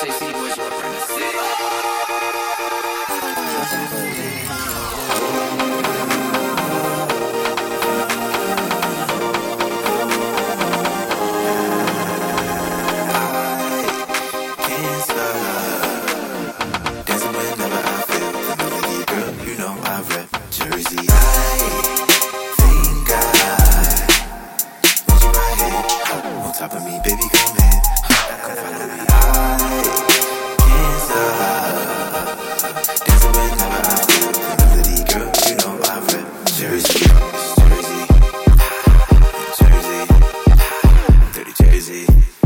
say, see what's easy.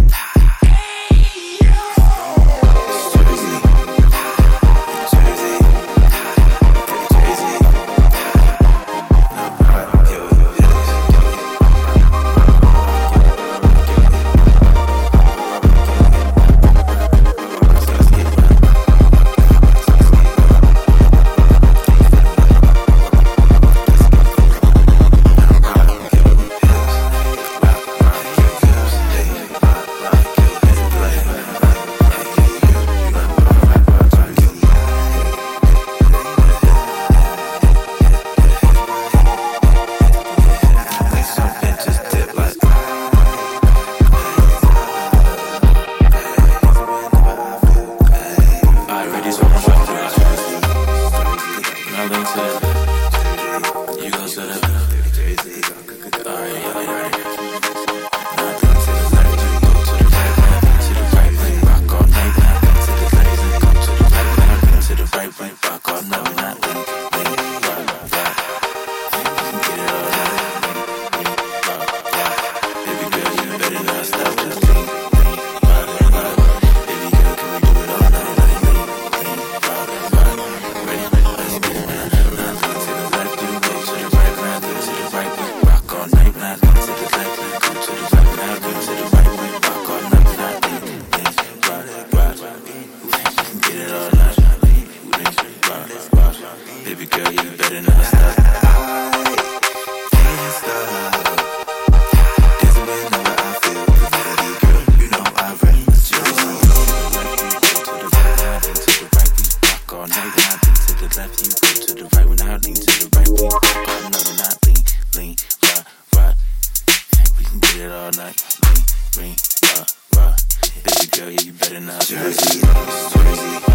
held on to left, you go to the right. When I lean to the right, we go up and I lean, lean, rock, rock. Hey, we can get it all night. Lean, lean, rock, rock. Baby girl, yeah, you better not. Jersey, Jersey.